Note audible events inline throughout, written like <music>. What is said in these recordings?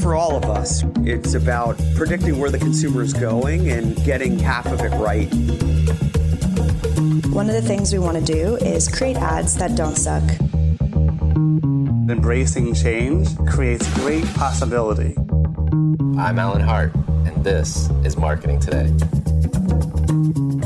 For all of us, it's about predicting where the consumer is going and getting half of it right. One of the things we want to do is create ads that don't suck. Embracing change creates great possibility. I'm Alan Hart, and this is Marketing Today.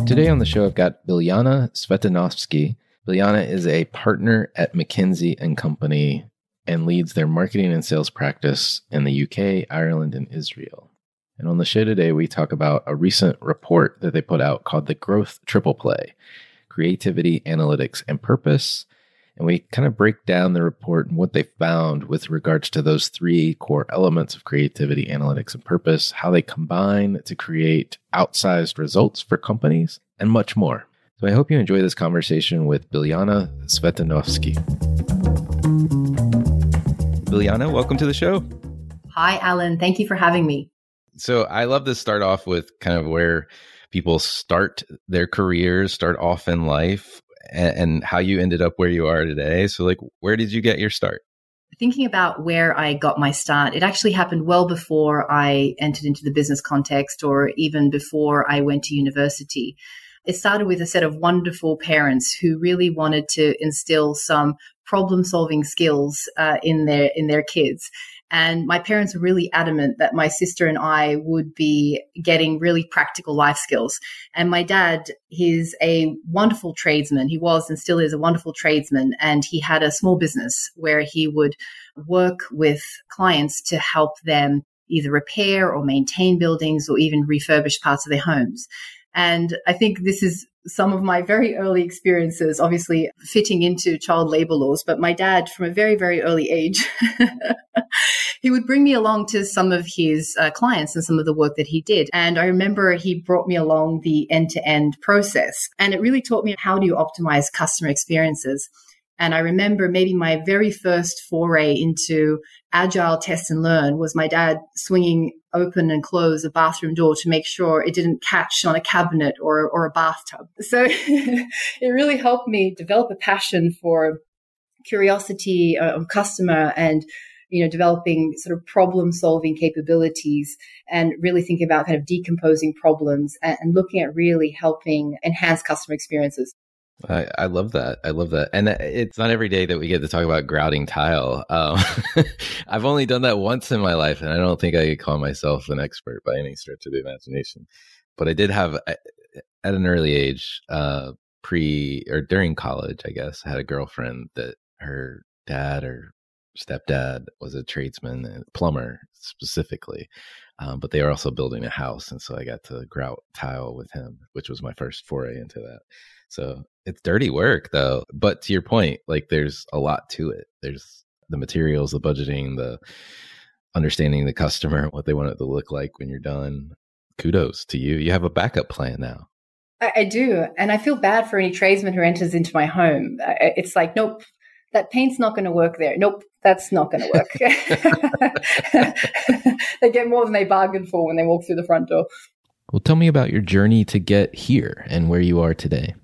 Today on the show, I've got Biljana Cvetanovski. Biljana is a partner at McKinsey and Company and leads their marketing and sales practice in the UK, Ireland, and Israel. And on the show today, we talk about a recent report that they put out called the Growth Triple Play Creativity, Analytics, and Purpose. And we kind of break down the report and what they found with regards to those three core elements of creativity, analytics, and purpose, how they combine to create outsized results for companies, and much more. So I hope you enjoy this conversation with Biljana Cvetanovski. Biljana, welcome to the show. Hi, Alan. Thank you for having me. So I love to start off with kind of where people start their careers, start off in life, and, and how you ended up where you are today. So, like, where did you get your start? Thinking about where I got my start, it actually happened well before I entered into the business context or even before I went to university. It started with a set of wonderful parents who really wanted to instill some problem solving skills uh, in their in their kids. And my parents were really adamant that my sister and I would be getting really practical life skills. And my dad, he's a wonderful tradesman. He was and still is a wonderful tradesman. And he had a small business where he would work with clients to help them either repair or maintain buildings or even refurbish parts of their homes. And I think this is some of my very early experiences, obviously fitting into child labor laws. But my dad, from a very, very early age, <laughs> he would bring me along to some of his uh, clients and some of the work that he did. And I remember he brought me along the end to end process. And it really taught me how do you optimize customer experiences. And I remember maybe my very first foray into agile test and learn was my dad swinging open and close a bathroom door to make sure it didn't catch on a cabinet or, or a bathtub. So <laughs> it really helped me develop a passion for curiosity uh, of customer and you know developing sort of problem solving capabilities and really thinking about kind of decomposing problems and, and looking at really helping enhance customer experiences I, I, love that. I love that. And it's not every day that we get to talk about grouting tile. Um, <laughs> I've only done that once in my life, and I don't think I could call myself an expert by any stretch of the imagination. But I did have, at an early age, uh, pre or during college, I guess, had a girlfriend that her dad or stepdad was a tradesman plumber specifically. Um, but they are also building a house. And so I got to grout tile with him, which was my first foray into that. So it's dirty work though. But to your point, like there's a lot to it. There's the materials, the budgeting, the understanding the customer, <laughs> what they want it to look like when you're done. Kudos to you. You have a backup plan now. I, I do. And I feel bad for any tradesman who enters into my home. It's like, nope, that paint's not going to work there. Nope, that's not going to work. <laughs> <laughs> they get more than they bargained for when they walk through the front door. Well, tell me about your journey to get here and where you are today.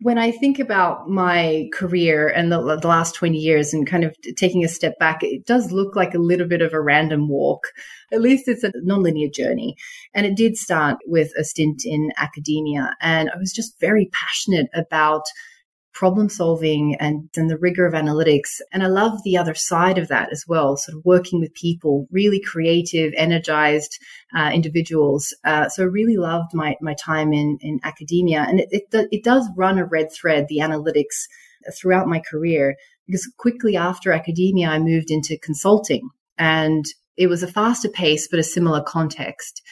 When I think about my career and the, the last 20 years and kind of taking a step back, it does look like a little bit of a random walk. At least it's a nonlinear journey. And it did start with a stint in academia. And I was just very passionate about problem solving and, and the rigor of analytics. And I love the other side of that as well, sort of working with people, really creative, energized uh, individuals. Uh, so I really loved my, my time in, in academia. And it, it, it does run a red thread, the analytics throughout my career, because quickly after academia, I moved into consulting and it was a faster pace, but a similar context.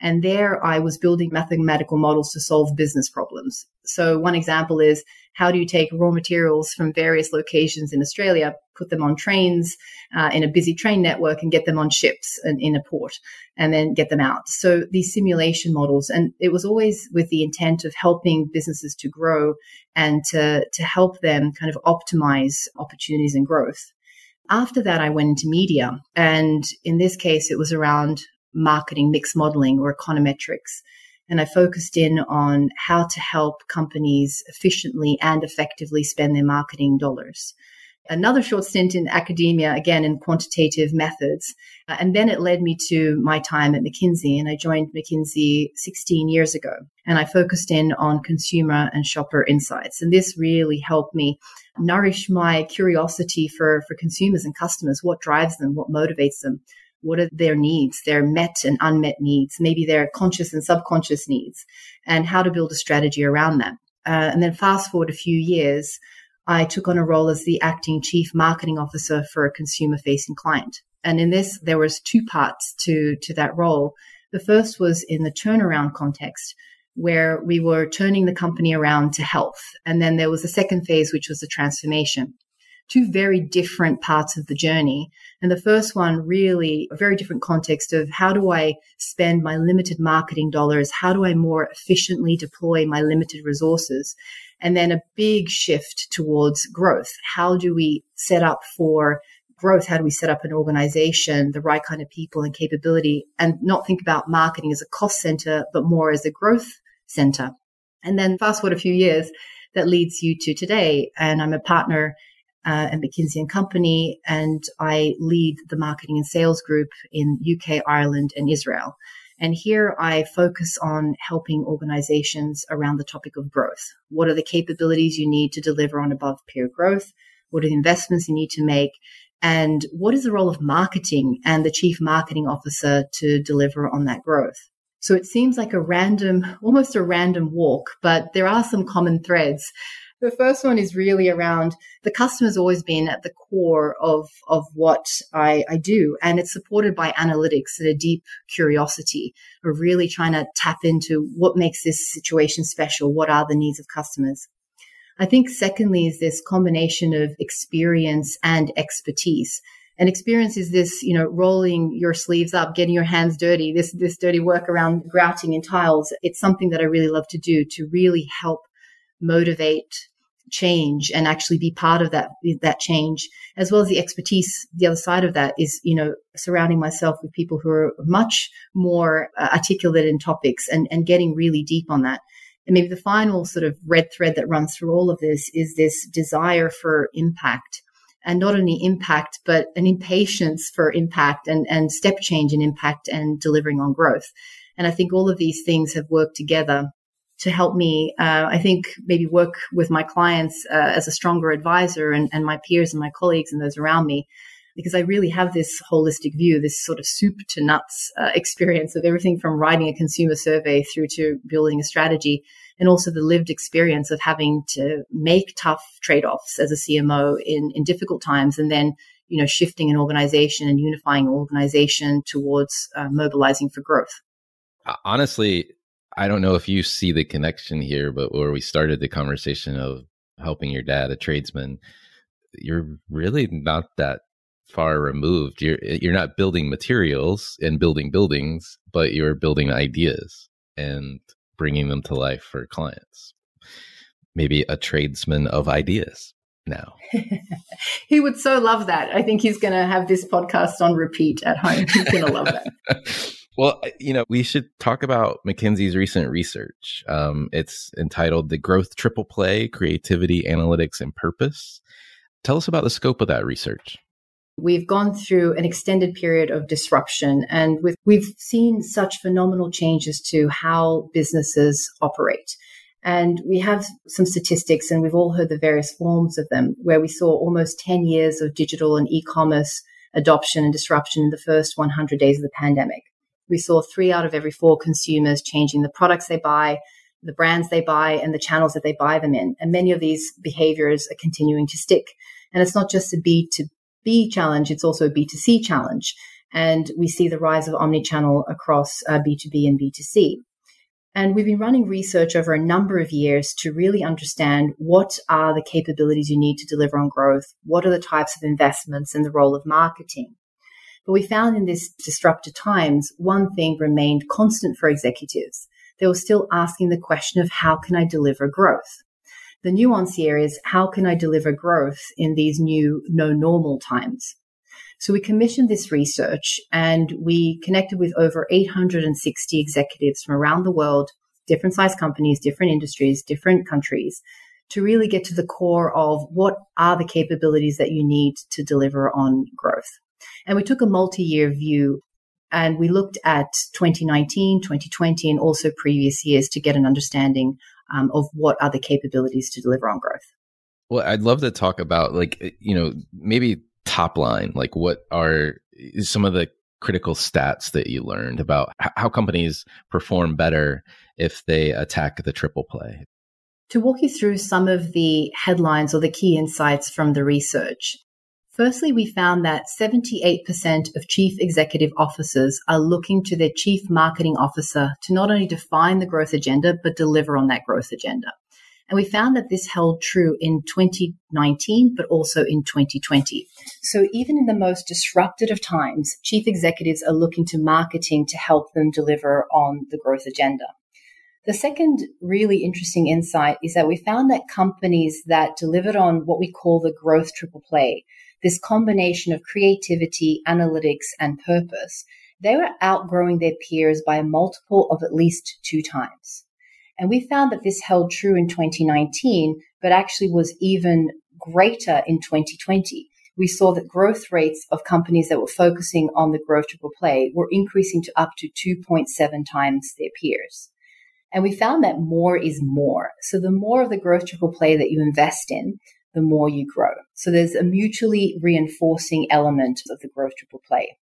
And there I was building mathematical models to solve business problems. So one example is how do you take raw materials from various locations in Australia, put them on trains uh, in a busy train network and get them on ships in, in a port and then get them out. So these simulation models, and it was always with the intent of helping businesses to grow and to, to help them kind of optimize opportunities and growth. After that, I went into media. And in this case, it was around marketing mix modeling or econometrics. And I focused in on how to help companies efficiently and effectively spend their marketing dollars. Another short stint in academia, again in quantitative methods. Uh, and then it led me to my time at McKinsey. And I joined McKinsey 16 years ago. And I focused in on consumer and shopper insights. And this really helped me nourish my curiosity for, for consumers and customers. What drives them? What motivates them? What are their needs, their met and unmet needs, maybe their conscious and subconscious needs, and how to build a strategy around that. Uh, and then fast forward a few years, I took on a role as the acting chief marketing officer for a consumer facing client. And in this, there was two parts to, to that role. The first was in the turnaround context, where we were turning the company around to health. And then there was a second phase, which was the transformation two very different parts of the journey. And the first one really a very different context of how do I spend my limited marketing dollars? How do I more efficiently deploy my limited resources? And then a big shift towards growth. How do we set up for growth? How do we set up an organization, the right kind of people and capability and not think about marketing as a cost center, but more as a growth center? And then fast forward a few years, that leads you to today. And I'm a partner uh, and McKinsey and Company, and I lead the marketing and sales group in UK, Ireland, and Israel. And here I focus on helping organizations around the topic of growth. What are the capabilities you need to deliver on above peer growth? What are the investments you need to make? And what is the role of marketing and the chief marketing officer to deliver on that growth? So it seems like a random, almost a random walk, but there are some common threads the first one is really around the customer's always been at the core of, of what I, I do. And it's supported by analytics and a deep curiosity of really trying to tap into what makes this situation special. What are the needs of customers? I think secondly is this combination of experience and expertise. And experience is this, you know, rolling your sleeves up, getting your hands dirty, this, this dirty work around grouting in tiles. It's something that I really love to do to really help motivate change and actually be part of that that change as well as the expertise the other side of that is you know surrounding myself with people who are much more uh, articulate in topics and and getting really deep on that. And maybe the final sort of red thread that runs through all of this is this desire for impact and not only impact but an impatience for impact and and step change in impact and delivering on growth. And i think all of these things have worked together to help me, uh, I think, maybe work with my clients uh, as a stronger advisor and, and my peers and my colleagues and those around me. Because I really have this holistic view, this sort of soup to nuts uh, <laughs> experience of everything from writing a consumer survey through to building a strategy, and also the lived experience of having to make tough trade offs as a CMO in, in difficult times, and then you know shifting an organization and unifying an organization towards uh, mobilizing for growth. Honestly, I don't know if you see the connection here, but where we started the conversation of helping your dad, a tradesman, you're really not that far removed. You're eh, you're not building materials and building buildings, but you're building ideas and bringing them to life for clients. Maybe a tradesman of ideas now. <laughs> he would so love that. I think he's going to have this podcast on repeat at home. He's going to love that. <laughs> Well, you know, we should talk about McKinsey's recent research. Um, it's entitled The Growth Triple Play Creativity, Analytics, and Purpose. Tell us about the scope of that research. We've gone through an extended period of disruption and we've, we've seen such phenomenal changes to how businesses operate. And we have some statistics, and we've all heard the various forms of them, where we saw almost 10 years of digital and e commerce adoption and disruption in the first 100 days of the pandemic. We saw three out of every four consumers changing the products they buy, the brands they buy, and the channels that they buy them in. And many of these behaviors are continuing to stick. And it's not just a B2B challenge, it's also a B2C challenge. And we see the rise of omnichannel across uh, B2B and B2C. And we've been running research over a number of years to really understand what are the capabilities you need to deliver on growth, what are the types of investments and the role of marketing. But we found in these disrupted times, one thing remained constant for executives. They were still asking the question of how can I deliver growth? The nuance here is how can I deliver growth in these new no normal times? So we commissioned this research and we connected with over 860 executives from around the world, different size companies, different industries, different countries, to really get to the core of what are the capabilities that you need to deliver on growth. And we took a multi year view and we looked at 2019, 2020, and also previous years to get an understanding um, of what are the capabilities to deliver on growth. Well, I'd love to talk about, like, eh, you know, maybe top line, like what are some of the critical stats that you learned about how companies perform better if they attack the triple play? To walk you through some of the headlines or the key insights from the research, Firstly, we found that 78% of chief executive officers are looking to their chief marketing officer to not only define the growth agenda, but deliver on that growth agenda. And we found that this held true in 2019, but also in 2020. So even in the most disrupted of times, chief executives are looking to marketing to help them deliver on the growth agenda. The second really interesting insight is that we found that companies that delivered on what we call the growth triple play, this combination of creativity, analytics, and purpose, they were outgrowing their peers by a multiple of at least two times. And we found that this held true in 2019, but actually was even greater in 2020. We saw that growth rates of companies that were focusing on the growth triple play were increasing to up to 2.7 times their peers. And we found that more is more. So the more of the growth triple play that you invest in, the more you grow. So there's a mutually reinforcing element of the growth triple play.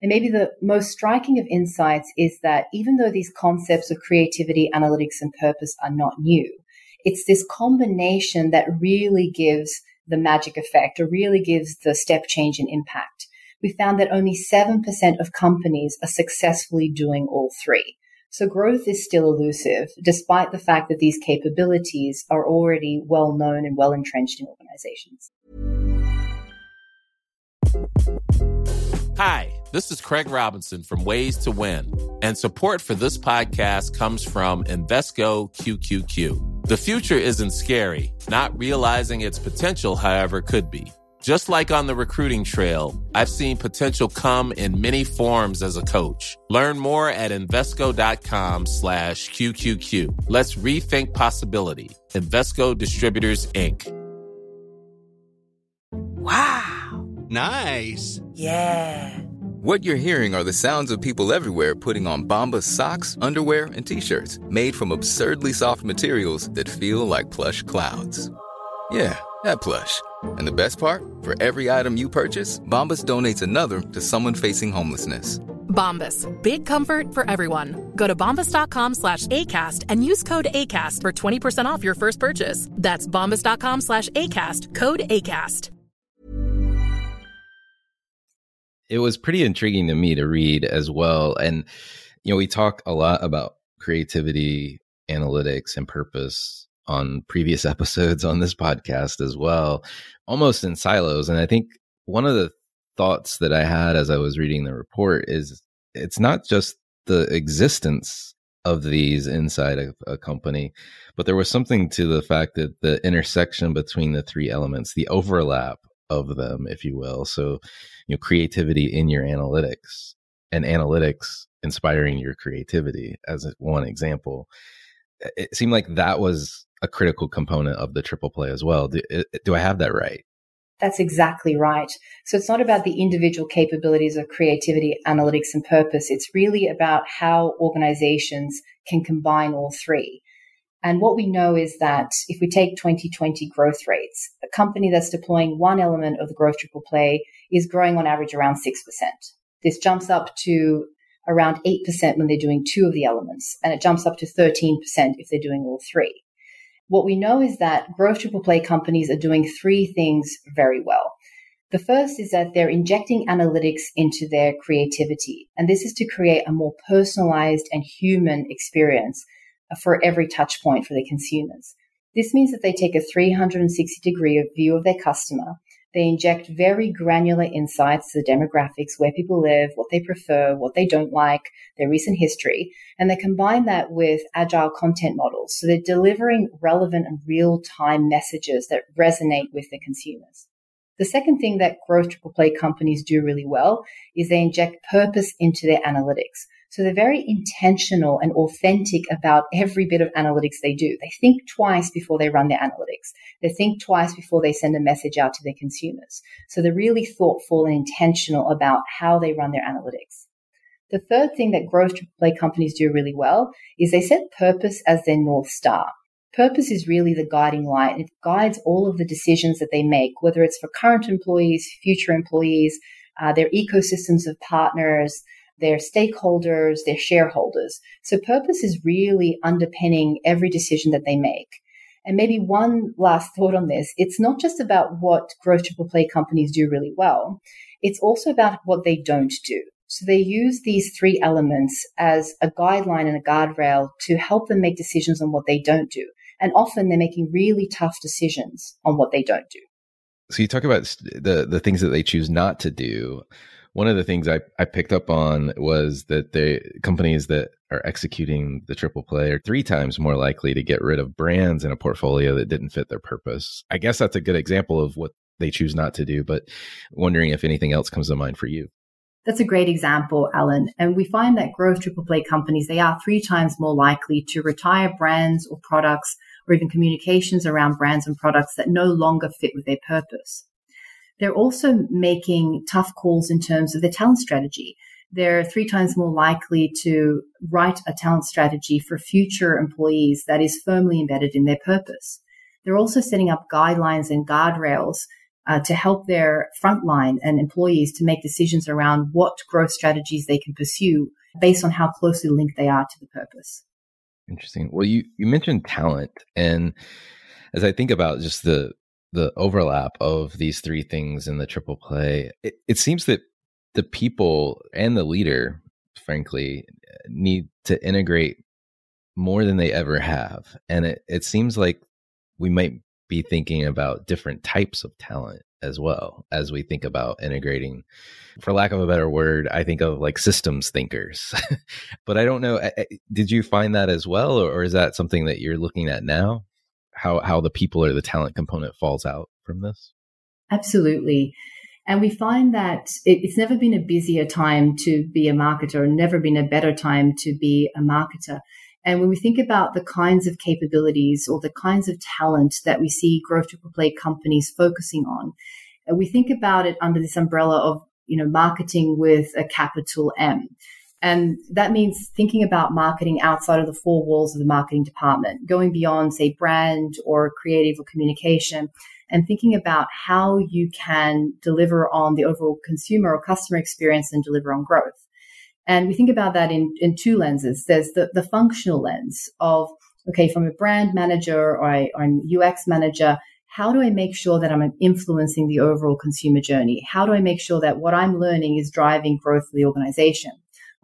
And maybe the most striking of insights is that even though these concepts of creativity, analytics, and purpose are not new, it's this combination that really gives the magic effect or really gives the step change in impact. We found that only 7% of companies are successfully doing all three. So growth is still elusive, despite the fact that these capabilities are already well known and well entrenched in organizations. Hi, this is Craig Robinson from Ways to Win, and support for this podcast comes from Invesco QQQ. The future isn't scary, not realizing its potential, however, could be. Just like on the recruiting trail, I've seen potential come in many forms as a coach. Learn more at Invesco.com slash QQQ. Let's rethink possibility. Invesco Distributors, Inc. Wow. Nice. Yeah. What you're hearing are the sounds of people everywhere putting on Bombas socks, underwear, and t-shirts made from absurdly soft materials that feel like plush clouds. Yeah, that plush. And the best part? For every item you purchase, Bombas donates another to someone facing homelessness. Bombas. Big comfort for everyone. Go to bombas.com slash ACAST and use code ACAST for 20% off your first purchase. That's bombas.com slash ACAST. Code ACAST. It was pretty intriguing to me to read as well. And, you know, we talk a lot about creativity, analytics, and purpose on previous <laughs> episodes on this podcast as well, almost in silos. And I think one of the thoughts that I had as I was reading the report is it's not just the existence of these inside a, a, company, but there was something to the fact that the intersection between the three elements, the overlap of them, if you will. So, you know, creativity in your analytics and analytics inspiring your creativity as one example. It seemed like that was a critical component of the triple play as well. Do, do I have that right? That's exactly right. So it's not about the individual capabilities of creativity, analytics, and purpose. It's really about how organizations can combine all three. And what we know is that if we take 2020 growth rates, a company that's deploying one element of the growth triple play is growing on average around 6%. This jumps up to around 8% when they're doing two of the elements, and it jumps up to 13% if they're doing all three. What we know is that growth triple play companies are doing three things very well. The first is that they're injecting analytics into their creativity. And this is to create a more personalized and human experience for every touch point for their consumers. This means that they take a 360 degree view of their customer they inject very granular insights to the demographics, where people live, what they prefer, what they don't like, their recent history, and they combine that with agile content models. So they're delivering relevant and real time messages that resonate with the consumers. The second thing that growth triple play companies do really well is they inject purpose into their analytics. So they're very intentional and authentic about every bit of analytics they do. They think twice before they run their analytics. They think twice before they send a message out to their consumers. So they're really thoughtful and intentional about how they run their analytics. The third thing that growth play companies do really well is they set purpose as their North Star. Purpose is really the guiding light. It guides all of the decisions that they make, whether it's for current employees, future employees, uh, their ecosystems of partners, their stakeholders, their shareholders. So purpose is really underpinning every decision that they make. And maybe one last thought on this. It's not just about what growth triple play companies do really well. It's also about what they don't do. So they use these three elements as a guideline and a guardrail to help them make decisions on what they don't do. And often they're making really tough decisions on what they don't do. So you talk about the the things that they choose not to do one of the things I, I picked up on was that the companies that are executing the triple play are three times more likely to get rid of brands in a portfolio that didn't fit their purpose. I guess that's a good example of what they choose not to do, but wondering if anything else comes to mind for you. That's a great example, Alan. And we find that growth triple play companies, they are three times more likely to retire brands or products or even communications around brands and products that no longer fit with their purpose. They're also making tough calls in terms of their talent strategy. They're three times more likely to write a talent strategy for future employees that is firmly embedded in their purpose. They're also setting up guidelines and guardrails uh, to help their frontline and employees to make decisions around what growth strategies they can pursue based on how closely linked they are to the purpose. Interesting. Well, you, you mentioned talent. And as I think about just the the overlap of these three things in the triple play, it, it seems that the people and the leader, frankly, need to integrate more than they ever have. And it, it seems like we might be thinking about different types of talent as well as we think about integrating for lack of a better word i think of like systems thinkers <laughs> but i don't know did you find that as well or is that something that you're looking at now how how the people or the talent component falls out from this? Absolutely. And we find that it, it's never been a busier time to be a marketer, never been a better time to be a marketer. And when we think about the kinds of capabilities or the kinds of talent that we see growth triple play companies focusing on, we think about it under this umbrella of you know, marketing with a capital M. And that means thinking about marketing outside of the four walls of the marketing department, going beyond, say, brand or creative or communication, and thinking about how you can deliver on the overall consumer or customer experience and deliver on growth. And we think about that in, in two lenses. There's the, the functional lens of, okay, from a brand manager or, a, or UX manager, how do I make sure that I'm influencing the overall consumer journey? How do I make sure that what I'm learning is driving growth for the organization?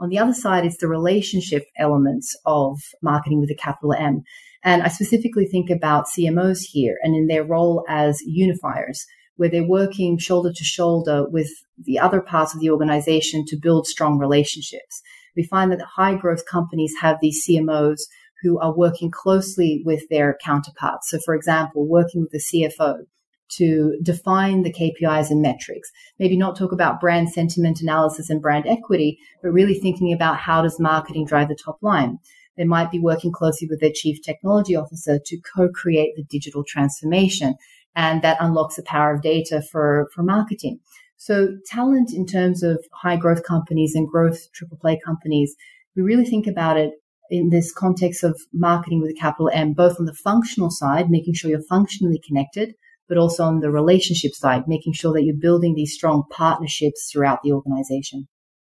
On the other side is the relationship elements of marketing with a capital M. And I specifically think about CMOs here and in their role as unifiers where they're working shoulder to shoulder with the other parts of the organization to build strong relationships. We find that high growth companies have these CMOs who are working closely with their counterparts. So, for example, working with the CFO to define the KPIs and metrics. Maybe not talk about brand sentiment analysis and brand equity, but really thinking about how does marketing drive the top line. They might be working closely with their chief technology officer to co-create the digital transformation and that unlocks the power of data for, for marketing. So talent in terms of high growth companies and growth triple play companies, we really think about it in this context of marketing with a capital M, both on the functional side, making sure you're functionally connected, but also on the relationship side, making sure that you're building these strong partnerships throughout the organization.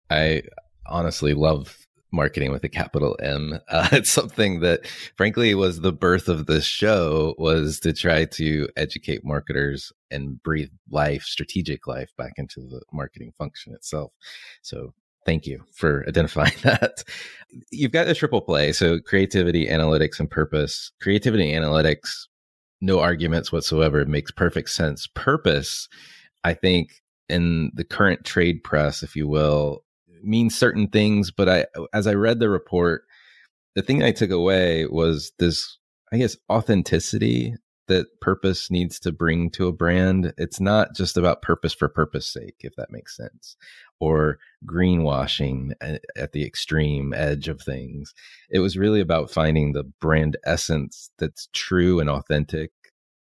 I honestly love marketing with a capital M. <laughs> Uh, it's something that, frankly, was the birth of this show was to try to educate marketers and breathe life, strategic life, back into the marketing function itself. So. Thank you for <laughs> identifying that. You've got a triple play. So creativity, analytics, and purpose. Creativity, analytics, no arguments whatsoever. It makes perfect sense. Purpose, I think, in the current trade press, if you will, means certain things, but I as I read the report, the thing I took away was this I guess authenticity that purpose needs to bring to a brand. It's not just about purpose for purpose sake, if that makes sense, or greenwashing at the extreme edge of things. It was really about finding the brand essence that's true and authentic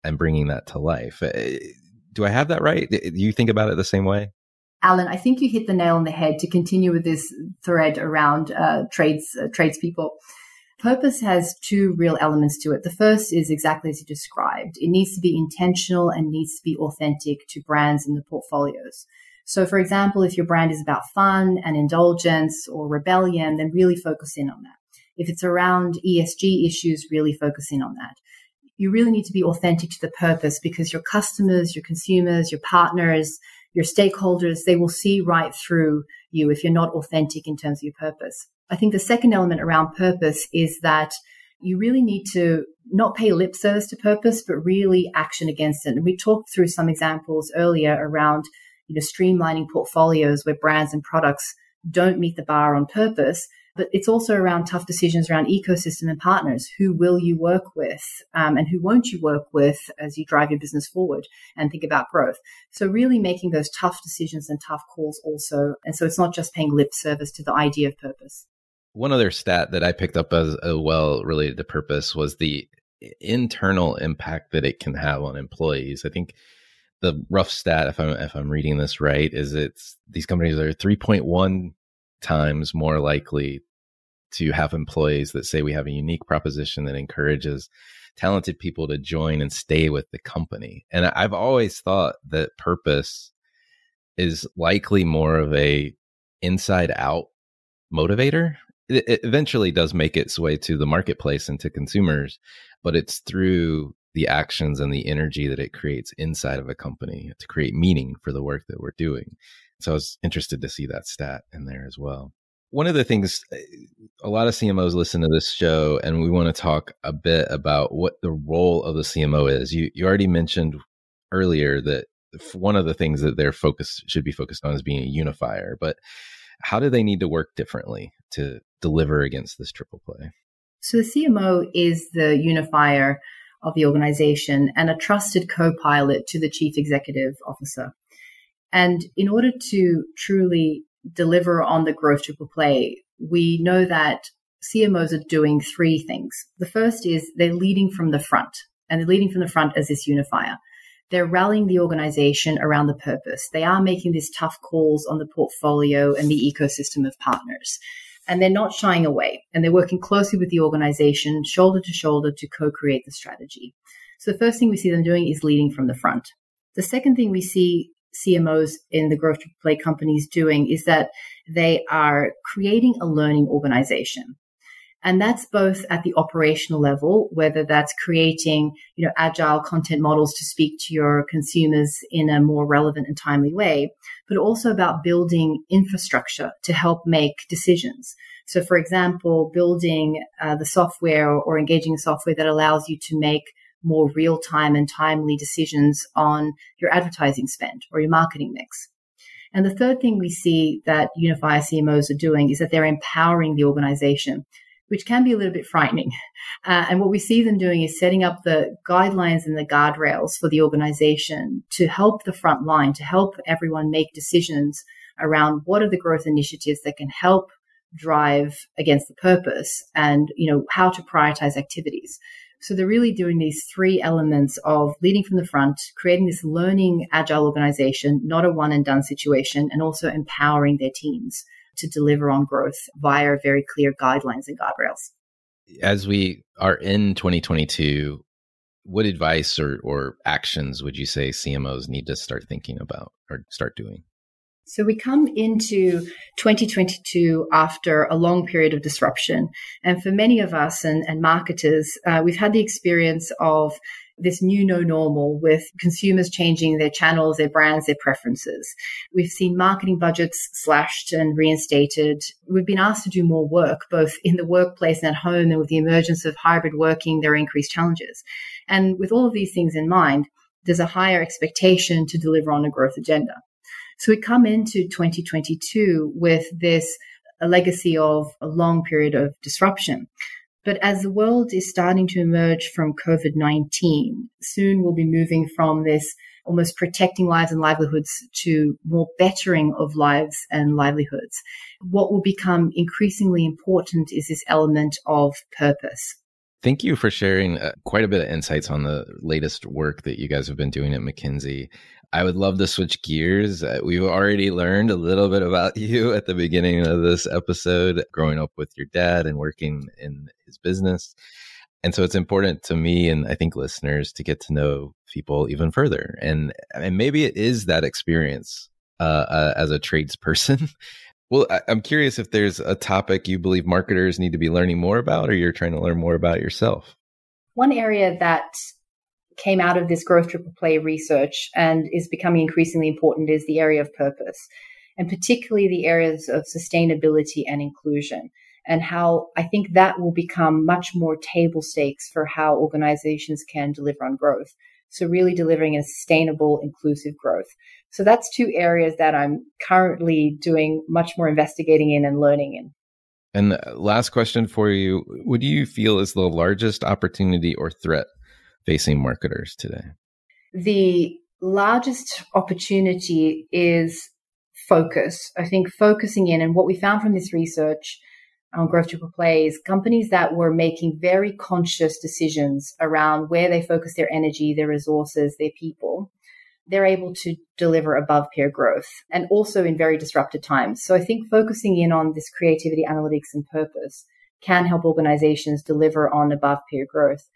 and bringing that to life. Eh, do I have that right? Do you think about it the same way? Alan, I think you hit the nail on the head to continue with this thread around uh, trades uh, tradespeople. Purpose has two real elements to it. The first is exactly as you described. It needs to be intentional and needs to be authentic to brands and the portfolios. So, for example, if your brand is about fun and indulgence or rebellion, then really focus in on that. If it's around ESG issues, really focus in on that. You really need to be authentic to the purpose because your customers, your consumers, your partners, your stakeholders, they will see right through you if you're not authentic in terms of your purpose. I think the second element around purpose is that you really need to not pay lip service to purpose, but really action against it. And we talked through some examples earlier around, you know, streamlining portfolios where brands and products don't meet the bar on purpose, but it's also around tough decisions around ecosystem and partners. Who will you work with um, and who won't you work with as you drive your business forward and think about growth? So really making those tough decisions and tough calls also. And so it's not just paying lip service to the idea of purpose. One other stat that I picked up as well related to purpose was the internal impact that it can have on employees. I think the rough stat, if I'm if I'm reading this right, is it's these companies are 3.1 times more likely to have employees that say we have a unique proposition that encourages talented people to join and stay with the company. And I've always thought that purpose is likely more of a inside out motivator. It, eventually does make its way to the marketplace and to consumers, but it's through the actions and the energy that it creates inside of a company to create meaning for the work that we're doing. So I was interested to see that stat in there as well one of the things eh, a lot of CMOs listen to this show, and we want to talk a bit about what the role of the CMO is. You you already mentioned earlier that one of the things that their focus should be focused on is being a unifier, but how do they need to work differently to deliver against this triple play? So the CMO is the unifier of the organization and a trusted co-pilot to the chief executive officer. And in order to truly deliver on the growth triple play, we know that CMOs are doing three things. The first is they're leading from the front, and they're leading from the front as this unifier. they're rallying the organization around the purpose. They are making these tough calls on the portfolio and the ecosystem of partners. And they're not shying away and they're working closely with the organization, shoulder to shoulder to co-create the strategy. So the first thing we see them doing is leading from the front. The second thing we see CMOs in the growth play companies doing is that they are creating a learning organization. And that's both at the operational level, whether that's creating, you know, agile content models to speak to your consumers in a more relevant and timely way, but also about building infrastructure to help make decisions. So, for example, building uh, the software or engaging software that allows you to make more real time and timely decisions on your advertising spend or your marketing mix. And the third thing we see that Unify CMOs are doing is that they're empowering the organization which can be a little bit frightening. <laughs> Uh, and what we see them doing is setting up the guidelines and the guardrails for the organization to help the front line, to help everyone make decisions around what are the growth initiatives that can help drive against the purpose and, you know, how to prioritize activities. So they're really doing these three elements of leading from the front, creating this learning agile organization, not a one and done situation, and also empowering their teams to deliver on growth via very clear guidelines and guardrails. As we are in 2022, what advice or, or actions would you say CMOs need to start thinking about or start doing? So we come into 2022 after a long period of disruption. And for many of us and, and marketers, uh, we've had the experience of this new no normal with consumers changing their channels, their brands, their preferences. We've seen marketing budgets slashed and reinstated. We've been asked to do more work, both in the workplace and at home. And with the emergence of hybrid working, there are increased challenges. And with all of these things in mind, there's a higher expectation to deliver on a growth agenda. So we come into 2022 with this a legacy of a long period of disruption. But as the world is starting to emerge from COVID 19, soon we'll be moving from this almost protecting lives and livelihoods to more bettering of lives and livelihoods. What will become increasingly important is this element of purpose. Thank you for sharing uh, quite a bit of insights on the latest work that you guys have been doing at McKinsey. I would love to switch gears. Uh, we've already learned a little bit about <laughs> you at the beginning of this episode, growing up with your dad and working in his business. And so it's important to me and I think listeners to get to know people even further. And and maybe it is that experience uh, uh, as a tradesperson. <laughs> well, I'm curious if there's a topic you believe marketers need to be learning more about, or you're trying to learn more about yourself. One area that came out of this growth triple play research and is becoming increasingly important is the area of purpose, and particularly the areas of sustainability and inclusion. And how I think that will become much more table stakes for how organizations can deliver on growth. So, really delivering a sustainable, inclusive growth. So, that's two areas that I'm currently doing much more investigating in and learning in. And uh, last question for you What do you feel is the largest opportunity or threat facing marketers today? The largest opportunity is focus. I think focusing in, and what we found from this research on Growth Triple plays, companies that were making very conscious decisions around where they focus their energy, their resources, their people. They're able to deliver above peer growth and also in very disrupted times. So I think focusing in on this creativity, analytics, and purpose can help organizations deliver on above peer growth.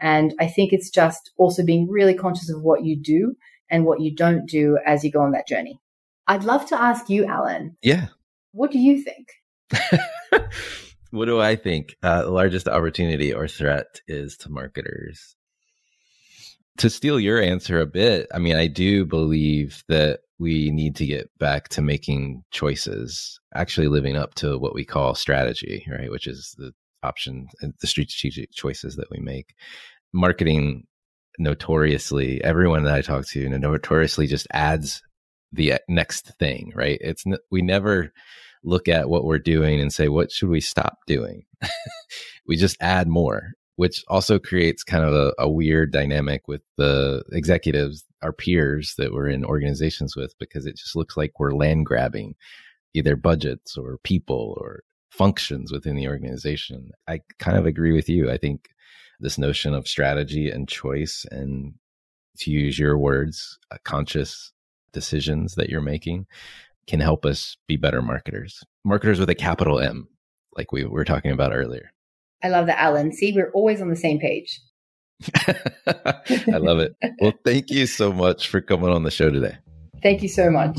And I think it's just also being really conscious of what you do and what you don't do as you go on that journey. I'd love to ask you, Alan. Yeah. What do you think? <laughs> what do I think? Uh, the largest opportunity or threat is to marketers. To steal your answer a bit, I mean, I do believe that we need to get back to making choices, actually living up to what we call strategy, right? Which is the option the strategic choices that we make. Marketing notoriously, everyone that I talk to notoriously just adds the next thing, right? It's we never look at what we're doing and say what should we stop doing. <laughs> we just add more, which also creates kind of a, a weird dynamic with the executives, our peers that we're in organizations with, because it just looks like we're land grabbing either budgets or people or functions within the organization. I kind of agree with you. I think this notion of strategy and choice and to use your words, uh, conscious decisions that you're making can help us be better marketers. Marketers with a capital M, like we were talking about earlier. I love that, Alan. See, we're always on the same page. <laughs> I love it. Well, thank you so much for coming on the show today. Thank you so much.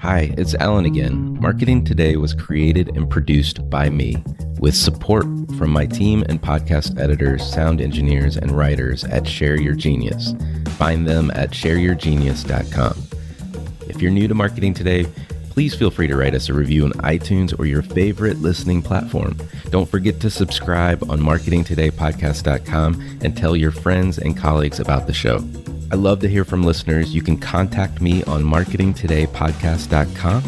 Hi, it's Alan again. Marketing Today was created and produced by me with support from my team and podcast editors, sound engineers, and writers at Share Your Genius. Find them at shareyourgenius.com. If you're new to Marketing Today, please feel free to write us a review on iTunes or your favorite listening platform. Don't forget to subscribe on marketingtodaypodcast.com and tell your friends and colleagues about the show. I love to hear from listeners. You can contact me on marketingtodaypodcast.com.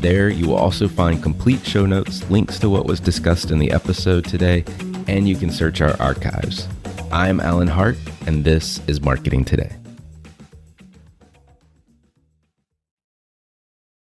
There, you will also find complete show notes, links to what was discussed in the episode today, and you can search our archives. I'm Alan Hart, and this is Marketing Today.